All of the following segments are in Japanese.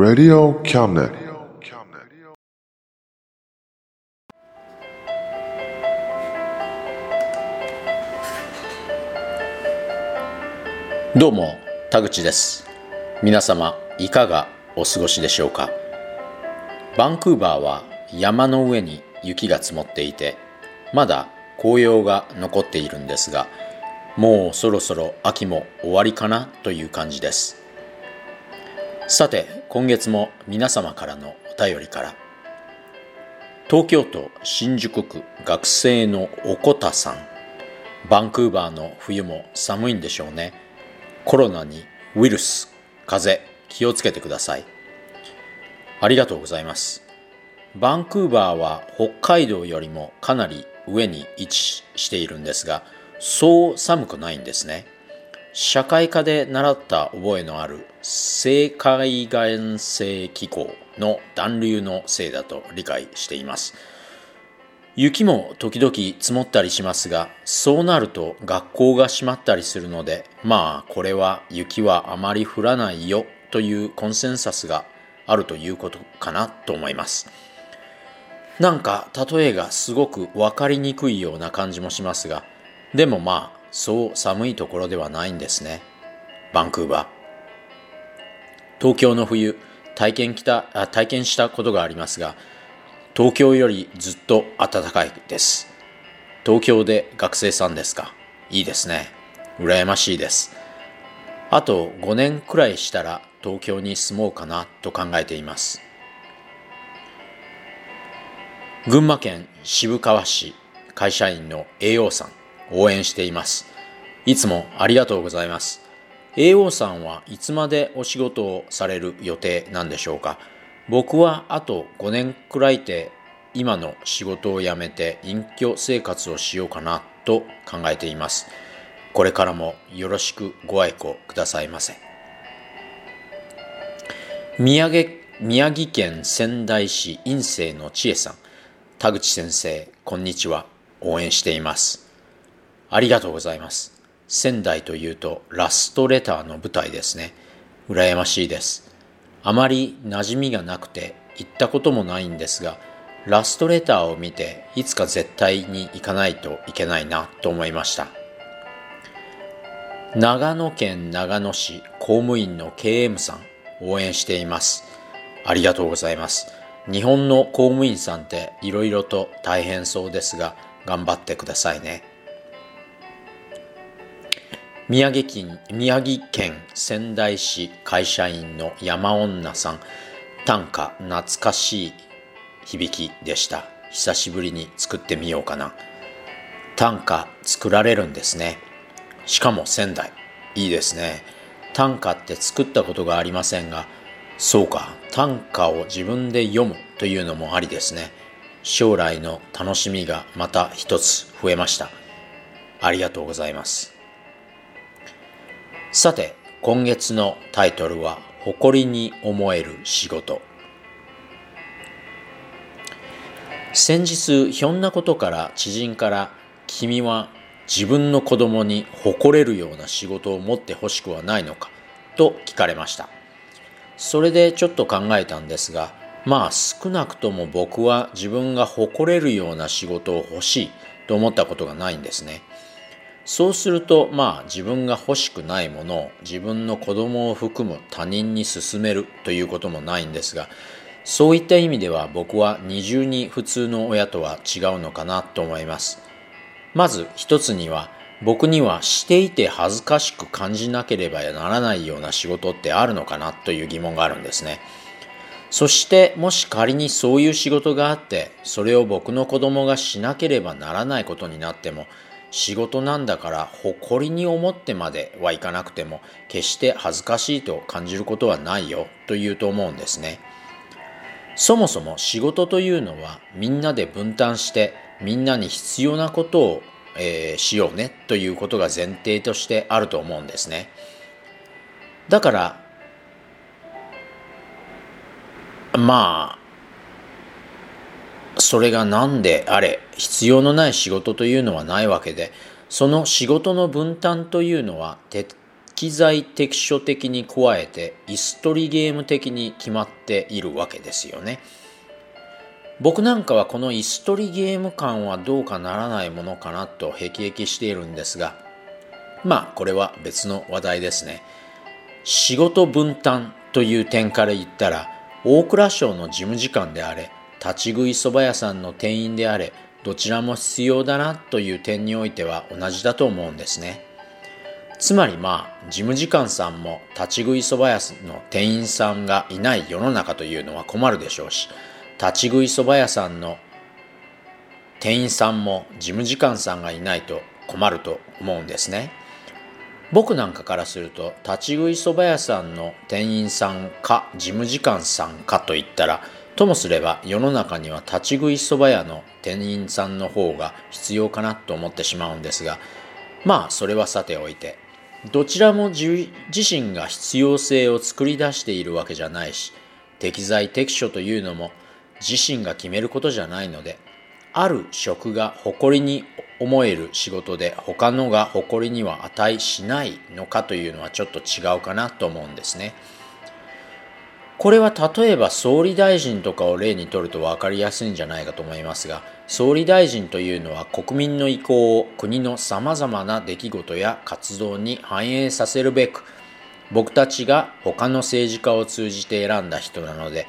Radio Cabinet. どうも田口です皆様いかがお過ごしでしょうか？バンクーバーは山の上に雪が積もっていてまだ紅葉が残っているんですがもうそろそろ秋も終わりかなという感じですさて今月も皆様からのお便りから東京都新宿区学生のおこたさん。バンクーバーの冬も寒いんでしょうね。コロナにウイルス風邪気をつけてください。ありがとうございます。バンクーバーは北海道よりもかなり上に位置しているんですがそう寒くないんですね。社会科で習った覚えのある青海岸性気候の暖流のせいだと理解しています。雪も時々積もったりしますがそうなると学校が閉まったりするのでまあこれは雪はあまり降らないよというコンセンサスがあるということかなと思います。なんか例えがすごく分かりにくいような感じもしますがでもまあそう寒いところではないんですね。バンクーバー。東京の冬体験きたあ体験したことがありますが東京よりずっと暖かいです。東京で学生さんですか？いいですね。羨ましいです。あと5年くらいしたら東京に住もうかなと考えています。群馬県渋川市会社員の AO さん応援しています。いつもありがとうございます。AO さんはいつまでお仕事をされる予定なんでしょうか？僕はあと5年くらいで今の仕事を辞めて隠居生活をしようかなと考えています。これからもよろしくご愛顧くださいませ。宮城宮城県仙台市院生の千恵さん。田口先生こんにちは。応援しています。ありがとうございます。仙台というとラストレターの舞台ですね。羨ましいです。あまり馴染みがなくて行ったこともないんですがラストレターを見ていつか絶対に行かないといけないなと思いました。長野県長野市公務員の KM さん応援しています。ありがとうございます。日本の公務員さんっていろいろと大変そうですが頑張ってくださいね。宮城県宮城県仙台市会社員の山女さん。短歌懐かしい響きでした。久しぶりに作ってみようかな。短歌作られるんですね。しかも仙台。いいですね。短歌って作ったことがありませんがそうか。短歌を自分で読むというのもありですね。将来の楽しみがまた一つ増えました。ありがとうございます。さて今月のタイトルは誇りに思える仕事。先日ひょんなことから知人から君は自分の子供に誇れるような仕事を持ってほしくはないのかと聞かれました。それでちょっと考えたんですがまあ少なくとも僕は自分が誇れるような仕事を欲しいと思ったことがないんですね。そうするとまあ自分が欲しくないものを自分の子供を含む他人に勧めるということもないんですがそういった意味では僕は二重に普通の親とは違うのかなと思います。まず一つには僕にはしていて恥ずかしく感じなければならないような仕事ってあるのかなという疑問があるんですね。そしてもし仮にそういう仕事があってそれを僕の子供がしなければならないことになっても仕事なんだから誇りに思ってまではいかなくても決して恥ずかしいと感じることはないよと言うと思うんですね。そもそも仕事というのはみんなで分担してみんなに必要なことを、えー、しようねということが前提としてあると思うんですね。だからまあそれが何であれ必要のない仕事というのはないわけでその仕事の分担というのは適材適所的に加えて椅子取りゲーム的に決まっているわけですよね。僕なんかはこの椅子取りゲーム感はどうかならないものかなとへきへきしているんですがまあこれは別の話題ですね。仕事分担という点から言ったら大蔵省の事務次官であれ立ち食いそば屋さんの店員であれどちらも必要だなという点においては同じだと思うんですね。つまりまあ事務次官さんも立ち食いそば屋の店員さんがいない世の中というのは困るでしょうし立ち食いそば屋さんの店員さんも事務次官さんがいないと困ると思うんですね。僕なんかからすると立ち食いそば屋さんの店員さんか事務次官さんかといったらともすれば世の中には立ち食いそば屋の店員さんの方が必要かなと思ってしまうんですがまあそれはさておいてどちらも自身が必要性を作り出しているわけじゃないし適材適所というのも自身が決めることじゃないのである職が誇りに思える仕事で他のが誇りには値しないのかというのはちょっと違うかなと思うんですね。これは例えば総理大臣とかを例にとると分かりやすいんじゃないかと思いますが総理大臣というのは国民の意向を国のさまざまな出来事や活動に反映させるべく僕たちが他の政治家を通じて選んだ人なので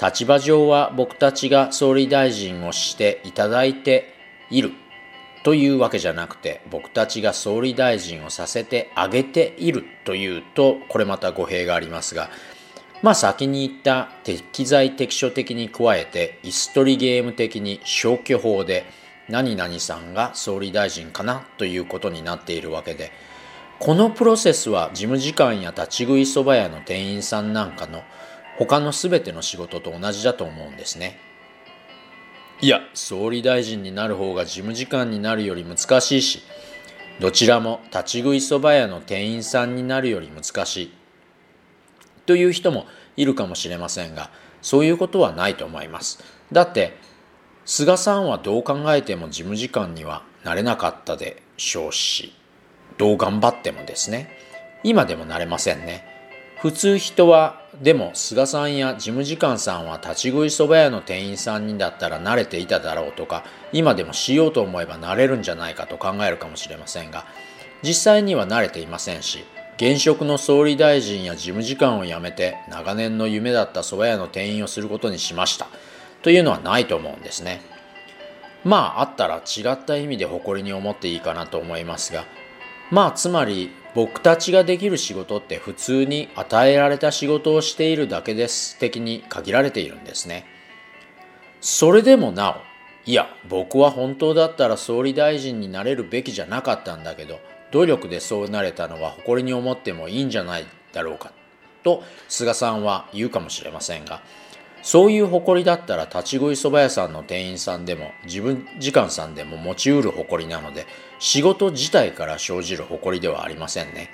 立場上は僕たちが総理大臣をしていただいているというわけじゃなくて僕たちが総理大臣をさせてあげているというとこれまた語弊がありますがまあ先に言った適材適所的に加えて椅子取りゲーム的に消去法で何々さんが総理大臣かなということになっているわけでこのプロセスは事務次官や立ち食いそば屋の店員さんなんかの他の全ての仕事と同じだと思うんですね。いや総理大臣になる方が事務次官になるより難しいしどちらも立ち食いそば屋の店員さんになるより難しいという人もいるかもしれませんがそういうことはないと思います。だって菅さんはどう考えても事務次官にはなれなかったでしょうしどう頑張ってもですね。今でもなれませんね。普通人はでも菅さんや事務次官さんは立ち食いそば屋の店員さんにだったら慣れていただろうとか今でもしようと思えばなれるんじゃないかと考えるかもしれませんが実際には慣れていませんし現職の総理大臣や事務次官を辞めて長年の夢だった蕎麦屋の店員をすることにしましたというのはないと思うんですね。まああったら違った意味で誇りに思っていいかなと思いますがまあつまり僕たちができる仕事って普通に与えられた仕事をしているだけです的に限られているんですね。それでもなおいや僕は本当だったら総理大臣になれるべきじゃなかったんだけど努力でそうなれたのは誇りに思ってもいいんじゃないだろうかと菅さんは言うかもしれませんがそういう誇りだったら立ち食いそば屋さんの店員さんでも自分時間さんでも持ちうる誇りなので仕事自体から生じる誇りではありませんね。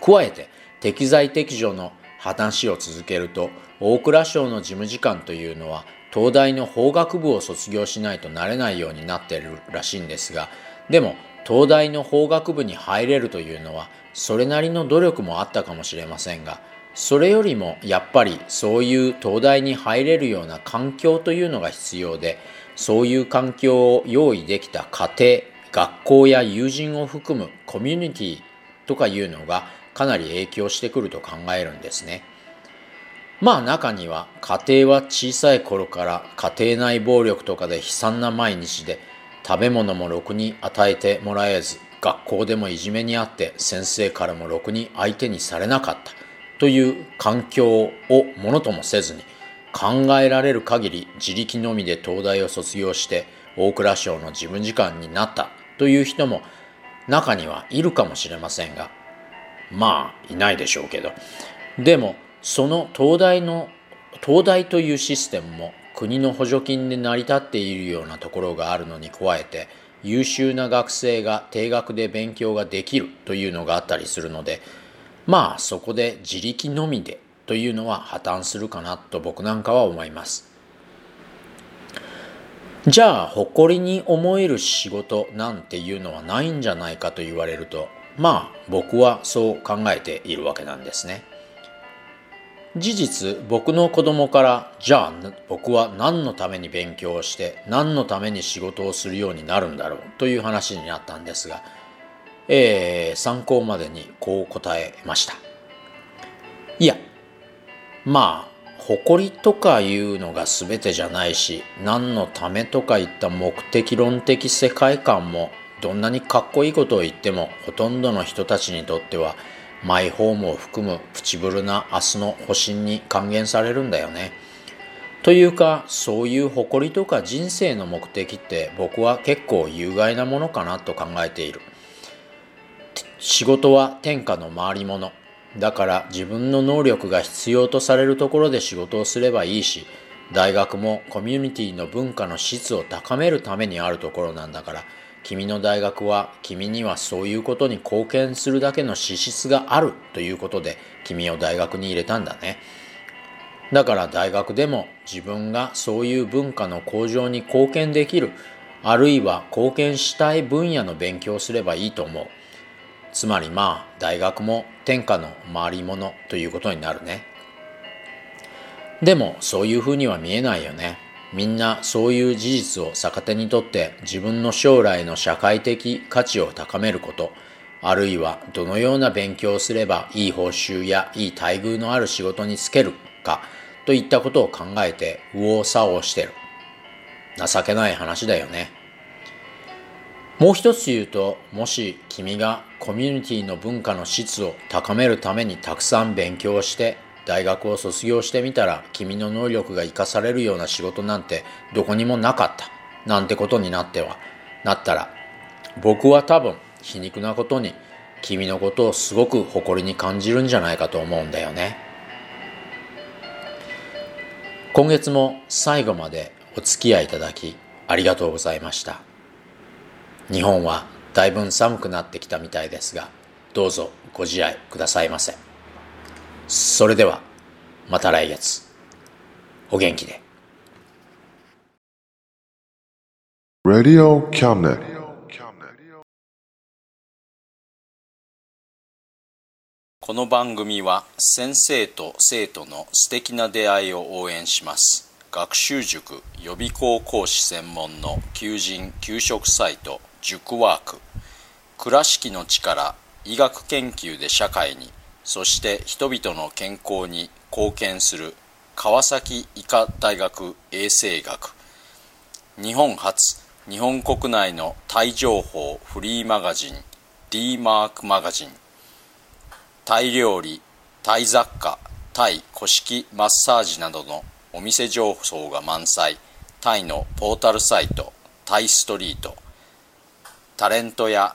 加えて適材適所の話を続けると大蔵省の事務次官というのは東大の法学部を卒業しないとなれないようになっているらしいんですがでも東大の法学部に入れるというのはそれなりの努力もあったかもしれませんがそれよりもやっぱりそういう東大に入れるような環境というのが必要でそういう環境を用意できた家庭学校や友人を含むコミュニティとかいうのがかなり影響してくると考えるんですね。まあ中には家庭は小さい頃から家庭内暴力とかで悲惨な毎日で食べ物もろくに与えてもらえず学校でもいじめにあって先生からもろくに相手にされなかったという環境をものともせずに考えられる限り自力のみで東大を卒業して大蔵省の事務次官になったという人も中にはいるかもしれませんがまあいないでしょうけど。でもその東大の東大というシステムも国の補助金で成り立っているようなところがあるのに加えて優秀な学生が定額で勉強ができるというのがあったりするのでまあそこで自力のみでというのは破綻するかなと僕なんかは思います。じゃあ誇りに思える仕事なんていうのはないんじゃないかと言われるとまあ僕はそう考えているわけなんですね。事実僕の子供からじゃあ僕は何のために勉強をして何のために仕事をするようになるんだろうという話になったんですが、えー、参考までにこう答えました。いやまあ誇りとかいうのが全てじゃないし何のためとかいった目的論的世界観もどんなにかっこいいことを言ってもほとんどの人たちにとってはマイホームを含むプチブルな明日の保身に還元されるんだよね。というかそういう誇りとか人生の目的って僕は結構有害なものかなと考えている。仕事は天下の回り物。だから自分の能力が必要とされるところで仕事をすればいいし大学もコミュニティの文化の質を高めるためにあるところなんだから君の大学は君にはそういうことに貢献するだけの資質があるということで君を大学に入れたんだね。だから大学でも自分がそういう文化の向上に貢献できるあるいは貢献したい分野の勉強をすればいいと思う。つまりまあ大学も天下の回り物ということになるね。でもそういうふうには見えないよね。みんなそういう事実を逆手にとって自分の将来の社会的価値を高めること。あるいはどのような勉強をすればいい報酬やいい待遇のある仕事に就けるか。といったことを考えて右往左往してる。情けない話だよね。もう一つ言うともし君がコミュニティの文化の質を高めるためにたくさん勉強して大学を卒業してみたら君の能力が生かされるような仕事なんてどこにもなかった。なんてことになっては。なったら僕は多分皮肉なことに君のことをすごく誇りに感じるんじゃないかと思うんだよね。今月も最後までお付き合いいただきありがとうございました。日本はだいぶ寒くなってきたみたいですがどうぞご自愛くださいませ。それではまた来月。お元気で。Radio Cabinet. この番組は先生と生徒の素敵な出会いを応援します。学習塾予備校講師専門の求人・給食サイト塾ワーク。倉敷の力医学研究で社会にそして人々の健康に貢献する川崎医科大学衛生学。日本初日本国内のタイ情報フリーマガジン D マークマガジン。タイ料理タイ雑貨タイ古式マッサージなどのお店情報が満載。タイのポータルサイトタイストリート。タレントや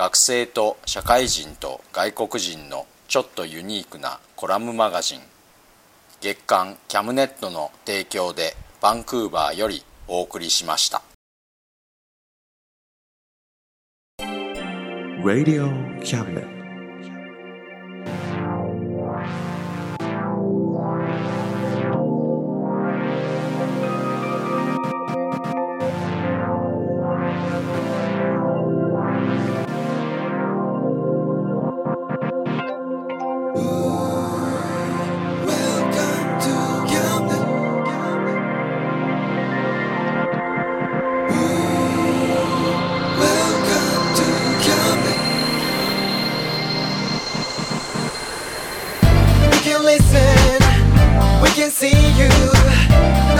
学生と社会人と外国人のちょっとユニークなコラムマガジン月刊キャムネットの提供でバンクーバーよりお送りしました Radio Cabinet.